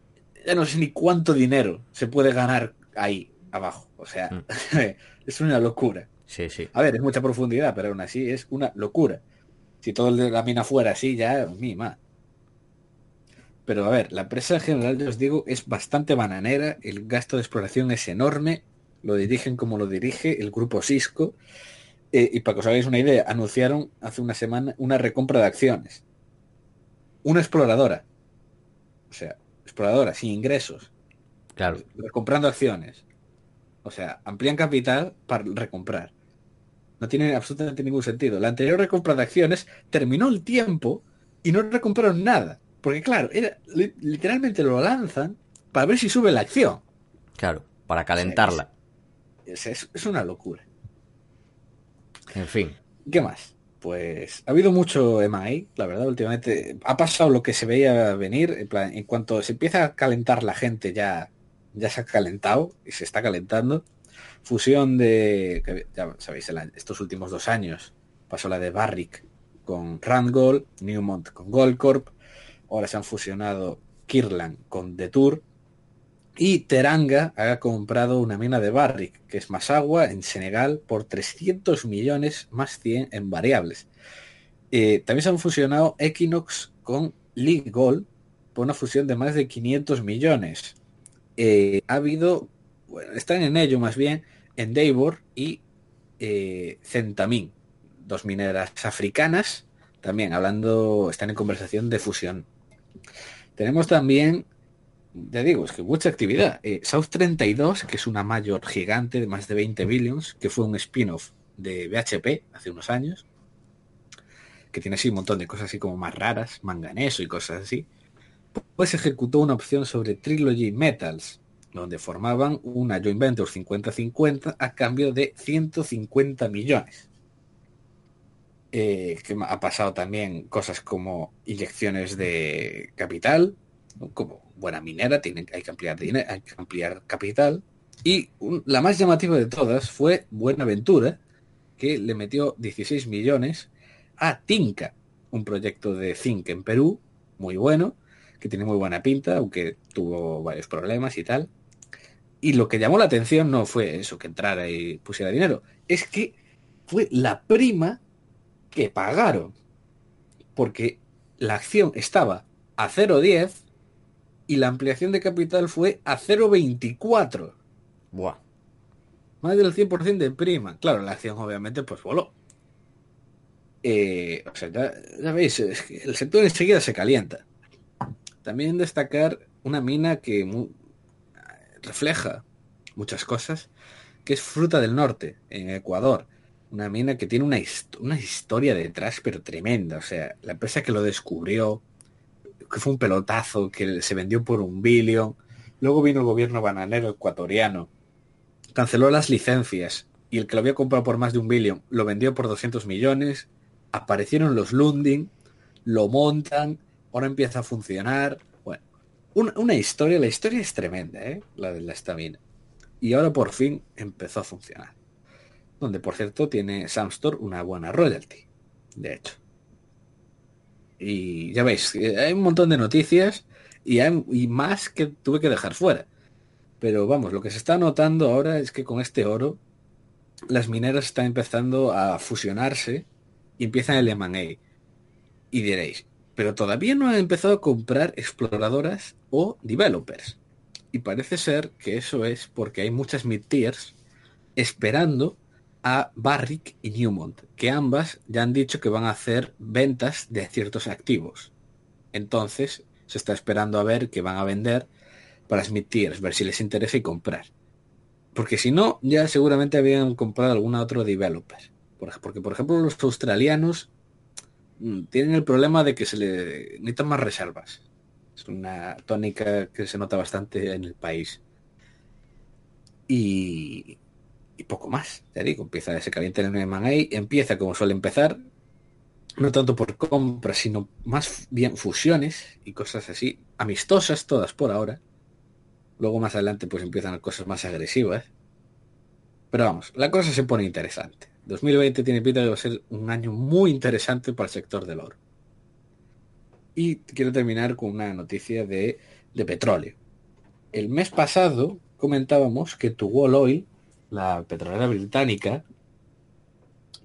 ya no sé ni cuánto dinero se puede ganar ahí abajo. O sea, mm. es una locura. Sí, sí. A ver, es mucha profundidad, pero aún así es una locura. Si todo el de la mina fuera así, ya, mima. Pero a ver, la empresa en general, yo os digo, es bastante bananera, el gasto de exploración es enorme, lo dirigen como lo dirige el grupo Cisco, eh, y para que os hagáis una idea, anunciaron hace una semana una recompra de acciones. Una exploradora. O sea, exploradora, sin ingresos. Claro. Comprando acciones. O sea, amplían capital para recomprar. No tiene absolutamente ningún sentido. La anterior recompra de acciones terminó el tiempo y no recompraron nada. Porque claro, era, literalmente lo lanzan para ver si sube la acción. Claro. para calentarla. Es, es, es una locura. En fin. ¿Qué más? Pues ha habido mucho MI, la verdad, últimamente. Ha pasado lo que se veía venir. En, cuanto se empieza a calentar la gente, ya, ya se ha calentado y se está calentando. Fusión de, ya sabéis, estos últimos dos años pasó la de Barrick con Randgold, Newmont con Goldcorp. Ahora se han fusionado Kirlan con Detour. Y Teranga ha comprado una mina de Barrick, que es Masagua, en Senegal, por 300 millones más 100 en variables. Eh, también se han fusionado Equinox con Gold por una fusión de más de 500 millones. Eh, ha habido, bueno, están en ello más bien, Endeavor y eh, Centamin, dos mineras africanas, también hablando, están en conversación de fusión. Tenemos también ya digo, es que mucha actividad. Eh, South 32, que es una mayor gigante de más de 20 billions, que fue un spin-off de BHP hace unos años, que tiene así un montón de cosas así como más raras, manganeso y cosas así, pues ejecutó una opción sobre Trilogy Metals, donde formaban una joint venture 50-50 a cambio de 150 millones. Eh, que ha pasado también cosas como inyecciones de capital, como buena minera, hay que ampliar dinero, hay que ampliar capital. Y la más llamativa de todas fue Buenaventura, que le metió 16 millones a Tinca, un proyecto de zinc en Perú, muy bueno, que tiene muy buena pinta, aunque tuvo varios problemas y tal. Y lo que llamó la atención no fue eso, que entrara y pusiera dinero, es que fue la prima que pagaron. Porque la acción estaba a 0,10 y la ampliación de capital fue a 0,24. Buah. Más del 100% de prima. Claro, la acción obviamente pues voló. Eh, o sea, ya, ya veis, el sector enseguida se calienta. También destacar una mina que mu- refleja muchas cosas, que es Fruta del Norte, en Ecuador. Una mina que tiene una, hist- una historia detrás, pero tremenda. O sea, la empresa que lo descubrió, que fue un pelotazo, que se vendió por un billón. Luego vino el gobierno bananero ecuatoriano, canceló las licencias y el que lo había comprado por más de un billón lo vendió por 200 millones. Aparecieron los Lundin, lo montan, ahora empieza a funcionar. Bueno, una, historia, la historia es tremenda, ¿eh? la de la estamina. Y ahora por fin empezó a funcionar. Donde, por cierto, tiene Samstor una buena royalty, de hecho. Y ya veis, eh, hay un montón de noticias y, hay, y más que tuve que dejar fuera. Pero vamos, lo que se está notando ahora es que con este oro las mineras están empezando a fusionarse y empiezan el M&A. Y diréis, pero todavía no han empezado a comprar exploradoras o developers. Y parece ser que eso es porque hay muchas mid-tiers esperando a Barrick y Newmont, que ambas ya han dicho que van a hacer ventas de ciertos activos. Entonces, se está esperando a ver qué van a vender para mid-tiers, ver si les interesa y comprar. Porque si no, ya seguramente habían comprado algún otro developer. Por- Porque, por ejemplo, los australianos mm, tienen el problema de que se le necesitan más reservas. Es una tónica que se nota bastante en el país. Y, y poco más, ya digo, empieza se calienta el M&A, empieza como suele empezar, no tanto por compras, sino más bien fusiones y cosas así, amistosas todas por ahora. Luego más adelante pues empiezan cosas más agresivas. Pero vamos, la cosa se pone interesante. 2020 tiene pinta de ser un año muy interesante para el sector del oro. Y quiero terminar con una noticia de, de petróleo. El mes pasado comentábamos que Tugol Oil, la petrolera británica,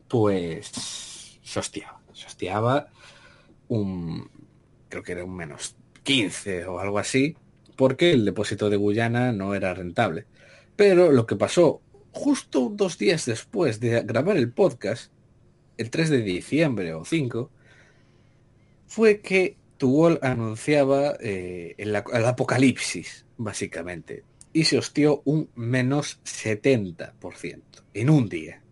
pues se hostiaba. Se un, creo que era un menos 15 o algo así, porque el depósito de Guyana no era rentable. Pero lo que pasó justo dos días después de grabar el podcast, el 3 de diciembre o 5, fue que Tugol anunciaba eh, el apocalipsis, básicamente, y se hostió un menos 70% en un día.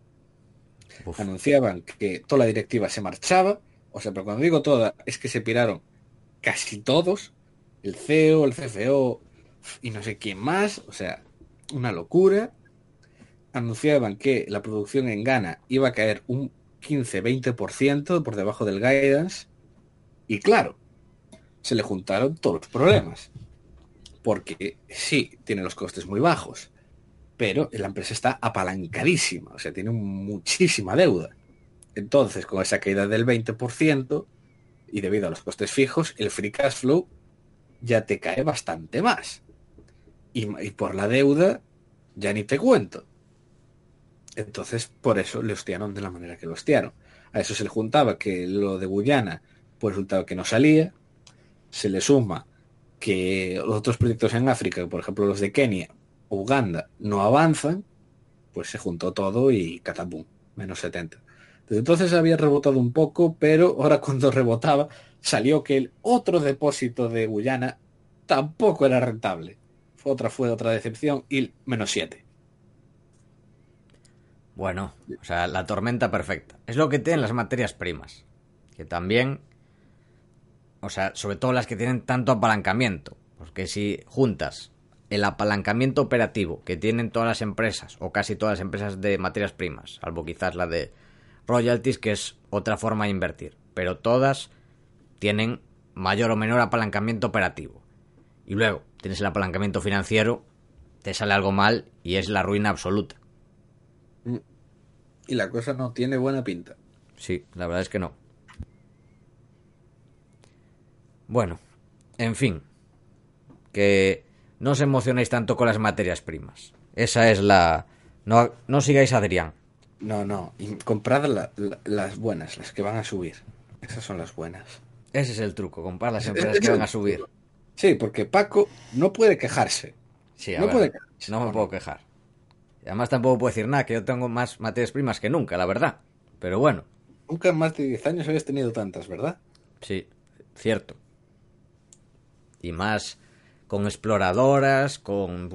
Uf. Anunciaban que toda la directiva se marchaba, o sea, pero cuando digo toda, es que se piraron casi todos, el CEO, el CFO y no sé quién más, o sea, una locura. Anunciaban que la producción en Ghana iba a caer un 15-20% por debajo del guidance. Y claro, se le juntaron todos los problemas. Porque sí, tiene los costes muy bajos, pero la empresa está apalancadísima, o sea, tiene muchísima deuda. Entonces, con esa caída del 20% y debido a los costes fijos, el free cash flow ya te cae bastante más. Y, por la deuda, ya ni te cuento. Entonces, por eso le hostiaron de la manera que lo hostiaron. A eso se le juntaba que lo de Guyana, pues resultaba que no salía. Se le suma que los otros proyectos en África, por ejemplo los de Kenia, Uganda, no avanzan, pues se juntó todo y catapum, menos 70. Desde entonces había rebotado un poco, pero ahora cuando rebotaba salió que el otro depósito de Guyana tampoco era rentable. Otra fue otra decepción y menos 7. Bueno, o sea, la tormenta perfecta. Es lo que tienen las materias primas. Que también, o sea, sobre todo las que tienen tanto apalancamiento. Porque si juntas el apalancamiento operativo que tienen todas las empresas, o casi todas las empresas de materias primas, salvo quizás la de royalties, que es otra forma de invertir. Pero todas tienen mayor o menor apalancamiento operativo. Y luego tienes el apalancamiento financiero, te sale algo mal y es la ruina absoluta. Y la cosa no tiene buena pinta. Sí, la verdad es que no. Bueno, en fin, que no os emocionéis tanto con las materias primas. Esa es la... No, no sigáis a Adrián. No, no, comprad las buenas, las que van a subir. Esas son las buenas. Ese es el truco, comprar las empresas que van a subir. Sí, porque Paco no puede quejarse. Sí, no puede No me puedo quejar. Y además tampoco puedo decir nada, que yo tengo más materias primas que nunca, la verdad. Pero bueno. Nunca en más de 10 años habías tenido tantas, ¿verdad? Sí, cierto. Y más con exploradoras, con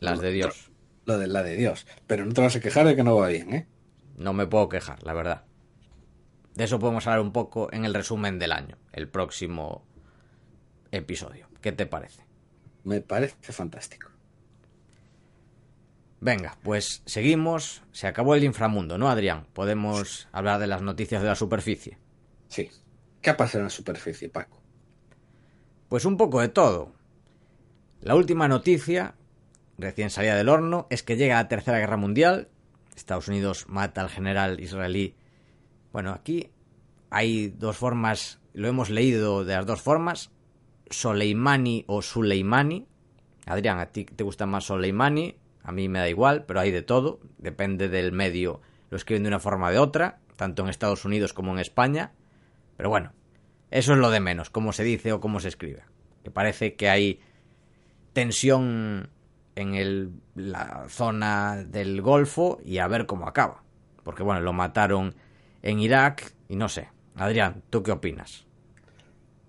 las de Dios. Lo de la de Dios. Pero no te vas a quejar de que no va bien, ¿eh? No me puedo quejar, la verdad. De eso podemos hablar un poco en el resumen del año, el próximo episodio. ¿Qué te parece? Me parece fantástico. Venga, pues seguimos. Se acabó el inframundo, ¿no, Adrián? Podemos hablar de las noticias de la superficie. Sí. ¿Qué ha pasado en la superficie, Paco? Pues un poco de todo. La última noticia, recién salida del horno, es que llega la Tercera Guerra Mundial. Estados Unidos mata al general israelí bueno, aquí hay dos formas, lo hemos leído de las dos formas, Soleimani o Suleimani. Adrián, a ti te gusta más Soleimani, a mí me da igual, pero hay de todo, depende del medio, lo escriben de una forma o de otra, tanto en Estados Unidos como en España. Pero bueno, eso es lo de menos, cómo se dice o cómo se escribe. Que parece que hay tensión en el, la zona del Golfo y a ver cómo acaba. Porque bueno, lo mataron en Irak y no sé. Adrián, ¿tú qué opinas?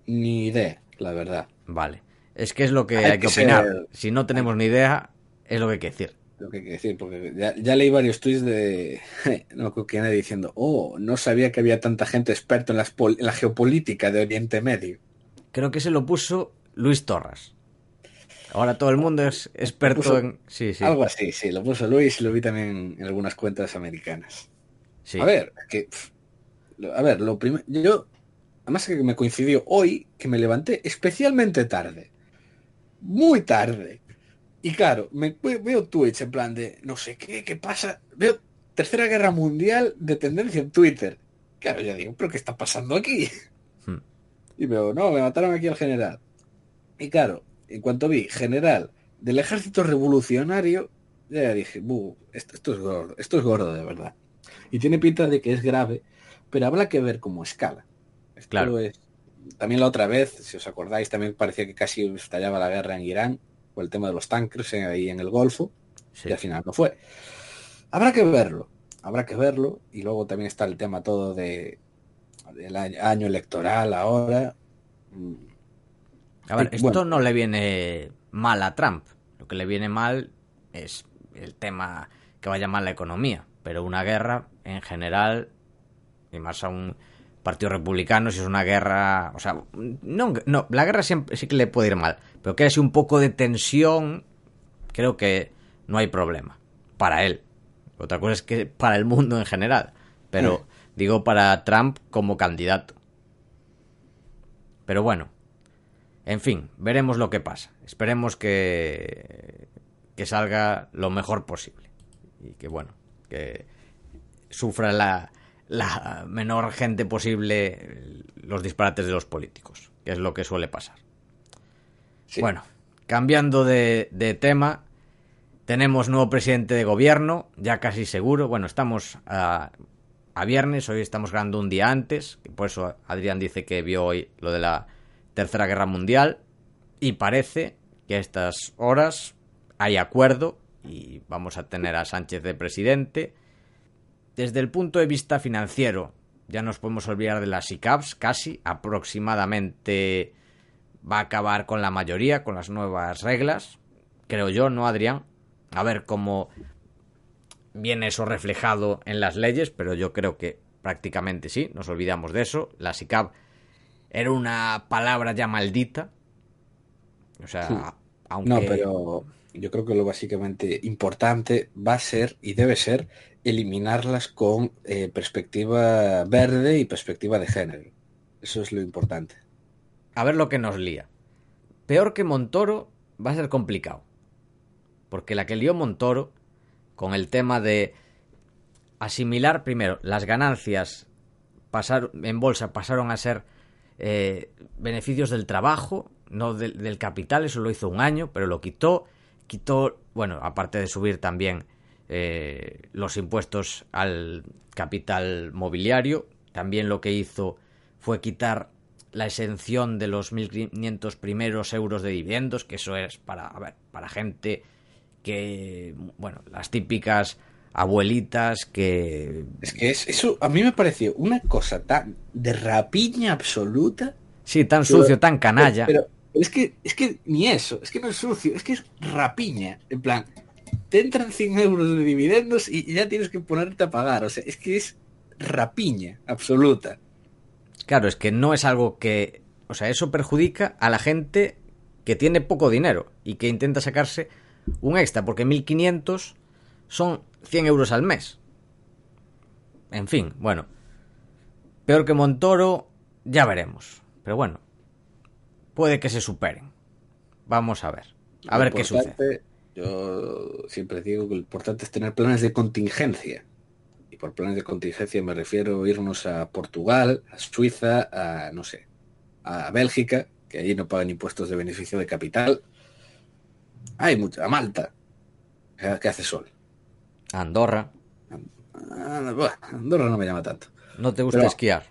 Ni idea, la verdad. Vale. Es que es lo que hay, que, opinar. Si no tenemos ni idea, es lo que hay que decir. Lo que hay que decir, porque ya, leí varios tweets de. No creo que nadie diciendo, oh, no sabía que había tanta gente experta en, la geopolítica de Oriente Medio. Creo que se lo puso Luis Torras. Ahora todo el mundo es experto en. Sí, sí. Algo así, sí, lo puso Luis y lo vi también en algunas cuentas americanas. A ver, que. A ver, lo primero. Yo. Además que me coincidió hoy que me levanté especialmente tarde. Muy tarde. Y claro, me veo Twitch en plan de no sé qué, qué pasa. Veo Tercera Guerra Mundial de tendencia en Twitter. Claro, ya digo, ¿pero qué está pasando aquí? Hmm. Y veo, no, me mataron aquí al general. Y claro, en cuanto vi general del ejército revolucionario, ya dije, esto, esto es gordo, esto es gordo de verdad y tiene pinta de que es grave, pero habrá que ver cómo escala. claro. También la otra vez, si os acordáis, también parecía que casi estallaba la guerra en Irán, el tema de los tanques ahí en el Golfo, y al final no fue. Habrá que verlo, habrá que verlo, y luego también está el tema todo de del año electoral ahora. A ver, esto no le viene mal a Trump. Lo que le viene mal es el tema que vaya mal la economía. Pero una guerra, en general, y más a un partido republicano, si es una guerra. O sea, no, no la guerra siempre sí que le puede ir mal, pero que haya un poco de tensión creo que no hay problema. Para él. Otra cosa es que para el mundo en general. Pero digo para Trump como candidato. Pero bueno. En fin, veremos lo que pasa. Esperemos que, que salga lo mejor posible. Y que bueno, que sufra la, la menor gente posible los disparates de los políticos, que es lo que suele pasar. Bueno, cambiando de, de, tema, tenemos nuevo presidente de gobierno, ya casi seguro. Bueno, estamos a, a viernes, hoy estamos grabando un día antes, por eso Adrián dice que vio hoy lo de la Tercera Guerra Mundial, y parece que a estas horas hay acuerdo y vamos a tener a Sánchez de presidente desde el punto de vista financiero, ya nos podemos olvidar de las ICAPs, casi aproximadamente va a acabar con la mayoría, con las nuevas reglas, creo yo, ¿no, Adrián? A ver cómo viene eso reflejado en las leyes, pero yo creo que prácticamente sí, nos olvidamos de eso. La SICAP era una palabra ya maldita. O sea, aunque... No, pero yo creo que lo básicamente importante va a ser y debe ser eliminarlas con eh, perspectiva verde y perspectiva de género. Eso es lo importante. A ver lo que nos lía. Peor que Montoro va a ser complicado. Porque la que lió Montoro con el tema de asimilar primero las ganancias pasar, en bolsa pasaron a ser eh, beneficios del trabajo, no del, del capital, eso lo hizo un año, pero lo quitó, quitó, bueno, aparte de subir también eh, los impuestos al capital mobiliario. También lo que hizo fue quitar la exención de los 1.500 primeros euros de dividendos, que eso es para, a ver, para gente que, bueno, las típicas abuelitas que... Es que es, eso a mí me pareció una cosa tan de rapiña absoluta. Sí, tan sucio, tan canalla. Pero, pero, es que es que ni eso, es que no es sucio, es que es rapiña. En plan, te entran 100 euros de dividendos y ya tienes que ponerte a pagar. O sea, es que es rapiña absoluta. Claro, es que no es algo que... O sea, eso perjudica a la gente que tiene poco dinero y que intenta sacarse un extra, porque 1.500 son 100 euros al mes. En fin, bueno. Peor que Montoro, ya veremos. Pero bueno, puede que se superen. Vamos a ver. A ver qué sucede. Yo siempre digo que lo importante es tener planes de contingencia. Y por planes de contingencia me refiero a irnos a Portugal, a Suiza, a, no sé, a Bélgica, que allí no pagan impuestos de beneficio de capital. Hay mucha, a Malta, que hace sol. Andorra. Andorra no me llama tanto. ¿No te gusta Pero, esquiar?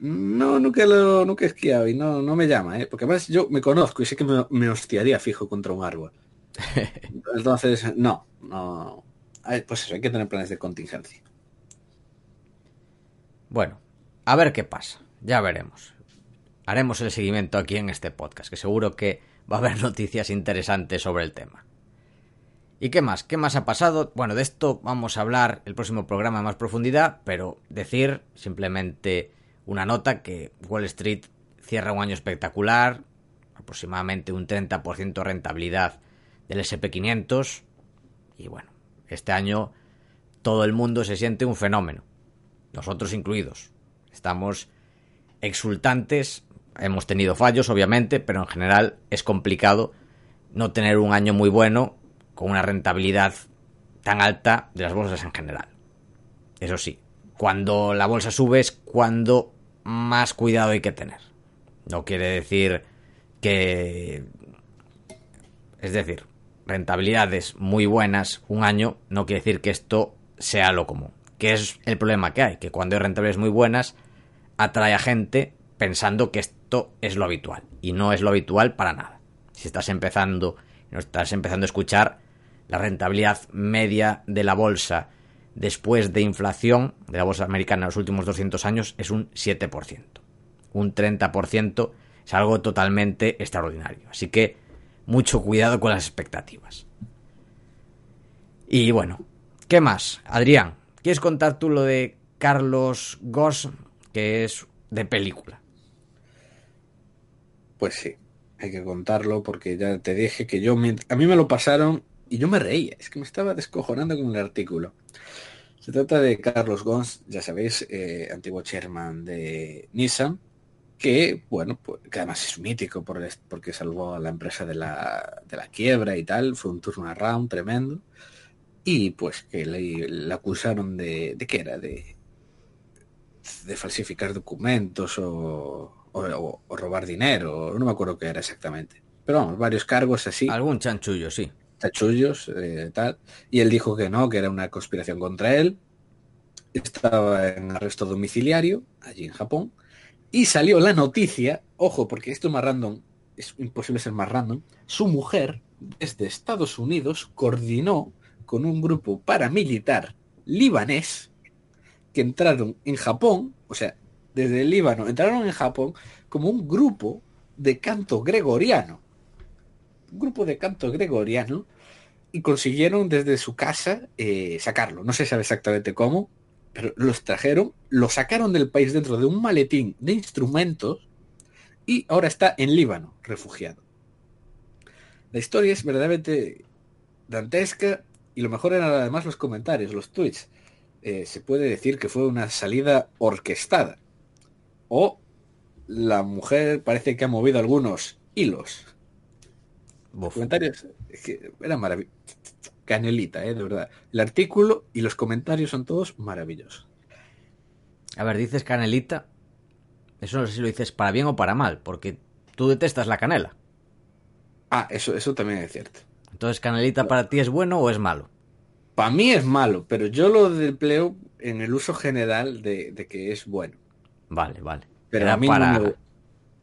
No, nunca lo nunca he esquiado y no, no me llama, ¿eh? porque además yo me conozco y sé que me, me hostiaría fijo contra un árbol. Entonces, no, no. Pues eso, hay que tener planes de contingencia. Bueno, a ver qué pasa. Ya veremos. Haremos el seguimiento aquí en este podcast, que seguro que va a haber noticias interesantes sobre el tema. ¿Y qué más? ¿Qué más ha pasado? Bueno, de esto vamos a hablar el próximo programa en más profundidad, pero decir simplemente una nota que Wall Street cierra un año espectacular, aproximadamente un 30% rentabilidad del SP500 y bueno, este año todo el mundo se siente un fenómeno, nosotros incluidos. Estamos exultantes, hemos tenido fallos obviamente, pero en general es complicado no tener un año muy bueno con una rentabilidad tan alta de las bolsas en general. Eso sí, cuando la bolsa sube es cuando más cuidado hay que tener. No quiere decir que... Es decir, rentabilidades muy buenas un año, no quiere decir que esto sea lo común. Que es el problema que hay, que cuando hay rentabilidades muy buenas, atrae a gente pensando que esto es lo habitual. Y no es lo habitual para nada. Si estás empezando, no estás empezando a escuchar la rentabilidad media de la bolsa después de inflación de la bolsa americana en los últimos 200 años es un 7%. Un 30% es algo totalmente extraordinario. Así que mucho cuidado con las expectativas. Y bueno, ¿qué más? Adrián, ¿quieres contar tú lo de Carlos Goss, que es de película? Pues sí, hay que contarlo porque ya te dije que yo, a mí me lo pasaron y yo me reía, es que me estaba descojonando con el artículo. Se trata de Carlos Gons, ya sabéis, eh, antiguo chairman de Nissan, que, bueno, pues, que además es mítico por porque salvó a la empresa de la, de la quiebra y tal, fue un turno round tremendo, y pues que le, acusaron de, ¿de qué era? De, de falsificar documentos o, o, robar dinero, no me acuerdo qué era exactamente. Pero vamos, varios cargos así. Algún chanchullo, sí. Chanchullos, eh, tal. Y él dijo que no, que era una conspiración contra él. Estaba en arresto domiciliario, allí en Japón. Y salió la noticia, ojo, porque esto es más random, es imposible ser más random. Su mujer, desde Estados Unidos, coordinó con un grupo paramilitar libanés que entraron en Japón, o sea, desde el Líbano, entraron en Japón como un grupo de canto gregoriano. Un grupo de canto gregoriano y consiguieron desde su casa eh, sacarlo. No se sabe exactamente cómo, pero los trajeron, lo sacaron del país dentro de un maletín de instrumentos y ahora está en Líbano, refugiado. La historia es verdaderamente dantesca y lo mejor eran además los comentarios, los tweets. Eh, se puede decir que fue una salida orquestada. O la mujer parece que ha movido algunos hilos. comentarios que era maravilloso. Canelita, eh, de verdad. El artículo y los comentarios son todos maravillosos. A ver, dices canelita. Eso no sé si lo dices para bien o para mal, porque tú detestas la canela. Ah, eso, eso también es cierto. Entonces, ¿canelita para ti es bueno o es malo? Para mí es malo, pero yo lo empleo en el uso general de que es bueno. Vale, vale. Pero a mí para...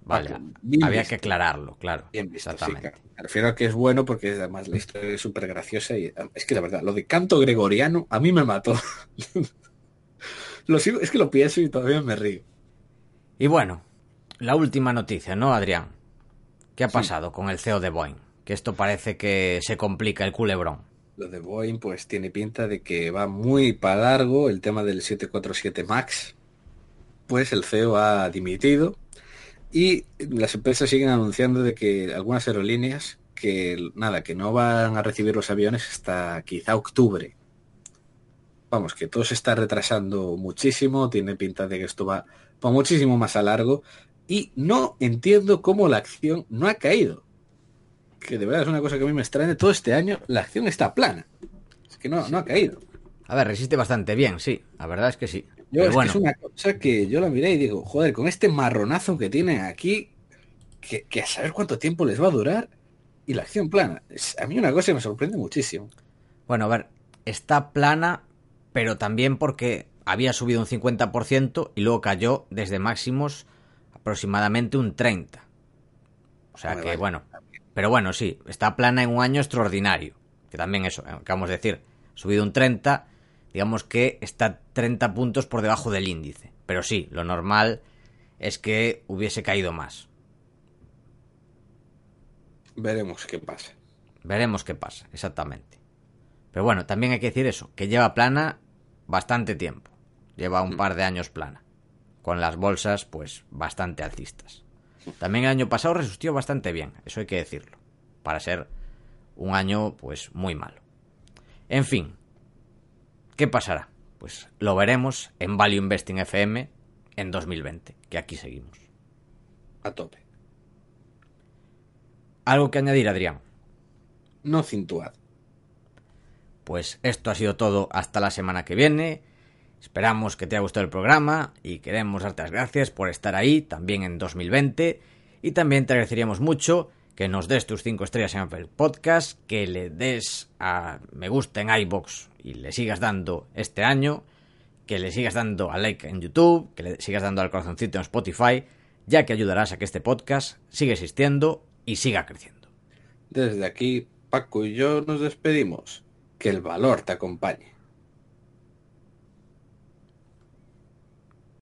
Vale, había que aclararlo, claro. exactamente. Me refiero a que es bueno porque además la historia es súper graciosa y es que la verdad, lo de canto gregoriano a mí me mató. lo sigo, es que lo pienso y todavía me río. Y bueno, la última noticia, ¿no, Adrián? ¿Qué ha pasado con el CEO de Boeing? Que esto parece que se complica el culebrón. Lo de Boeing pues tiene pinta de que va muy para largo el tema del 747 MAX pues el CEO ha dimitido y las empresas siguen anunciando de que algunas aerolíneas que nada, que no van a recibir los aviones hasta quizá octubre. Vamos, que todo se está retrasando muchísimo, tiene pinta de que esto va, va muchísimo más a largo y no entiendo cómo la acción no ha caído. Que de verdad es una cosa que a mí me extraña. Todo este año la acción está plana. Es que no, no ha caído. A ver, resiste bastante bien, sí. La verdad es que sí. Yo, es, una cosa que yo la miré y digo, joder, con este marronazo que tienen aquí, que, a saber cuánto tiempo les va a durar, y la acción plana. Es, a mí una cosa que me sorprende muchísimo. Bueno, a ver, está plana, pero también porque había subido un 50% y luego cayó desde máximos aproximadamente un 30%. O sea que, bueno, pero bueno, sí, está plana en un año extraordinario. Que también eso, acabamos de decir, subido un 30% digamos que está 30 puntos por debajo del índice. Pero sí, lo normal es que hubiese caído más. Veremos qué pasa. Veremos qué pasa, exactamente. Pero bueno, también hay que decir eso, que lleva plana bastante tiempo. Lleva un mm. par de años plana. Con las bolsas, pues, bastante alcistas. También el año pasado resistió bastante bien, eso hay que decirlo. Para ser un año, pues, muy malo. En fin, ¿Qué pasará? Pues lo veremos en Value Investing FM en 2020, que aquí seguimos. A tope. ¿Algo que añadir, Adrián? No cintuad. Pues esto ha sido todo hasta la semana que viene. Esperamos que te haya gustado el programa y queremos darte las gracias por estar ahí también en 2020 y también te agradeceríamos mucho que nos des tus 5 estrellas en Apple Podcast, que le des a me gusta en iBox y le sigas dando este año, que le sigas dando a like en YouTube, que le sigas dando al corazoncito en Spotify, ya que ayudarás a que este podcast siga existiendo y siga creciendo. Desde aquí, Paco y yo nos despedimos. Que el valor te acompañe.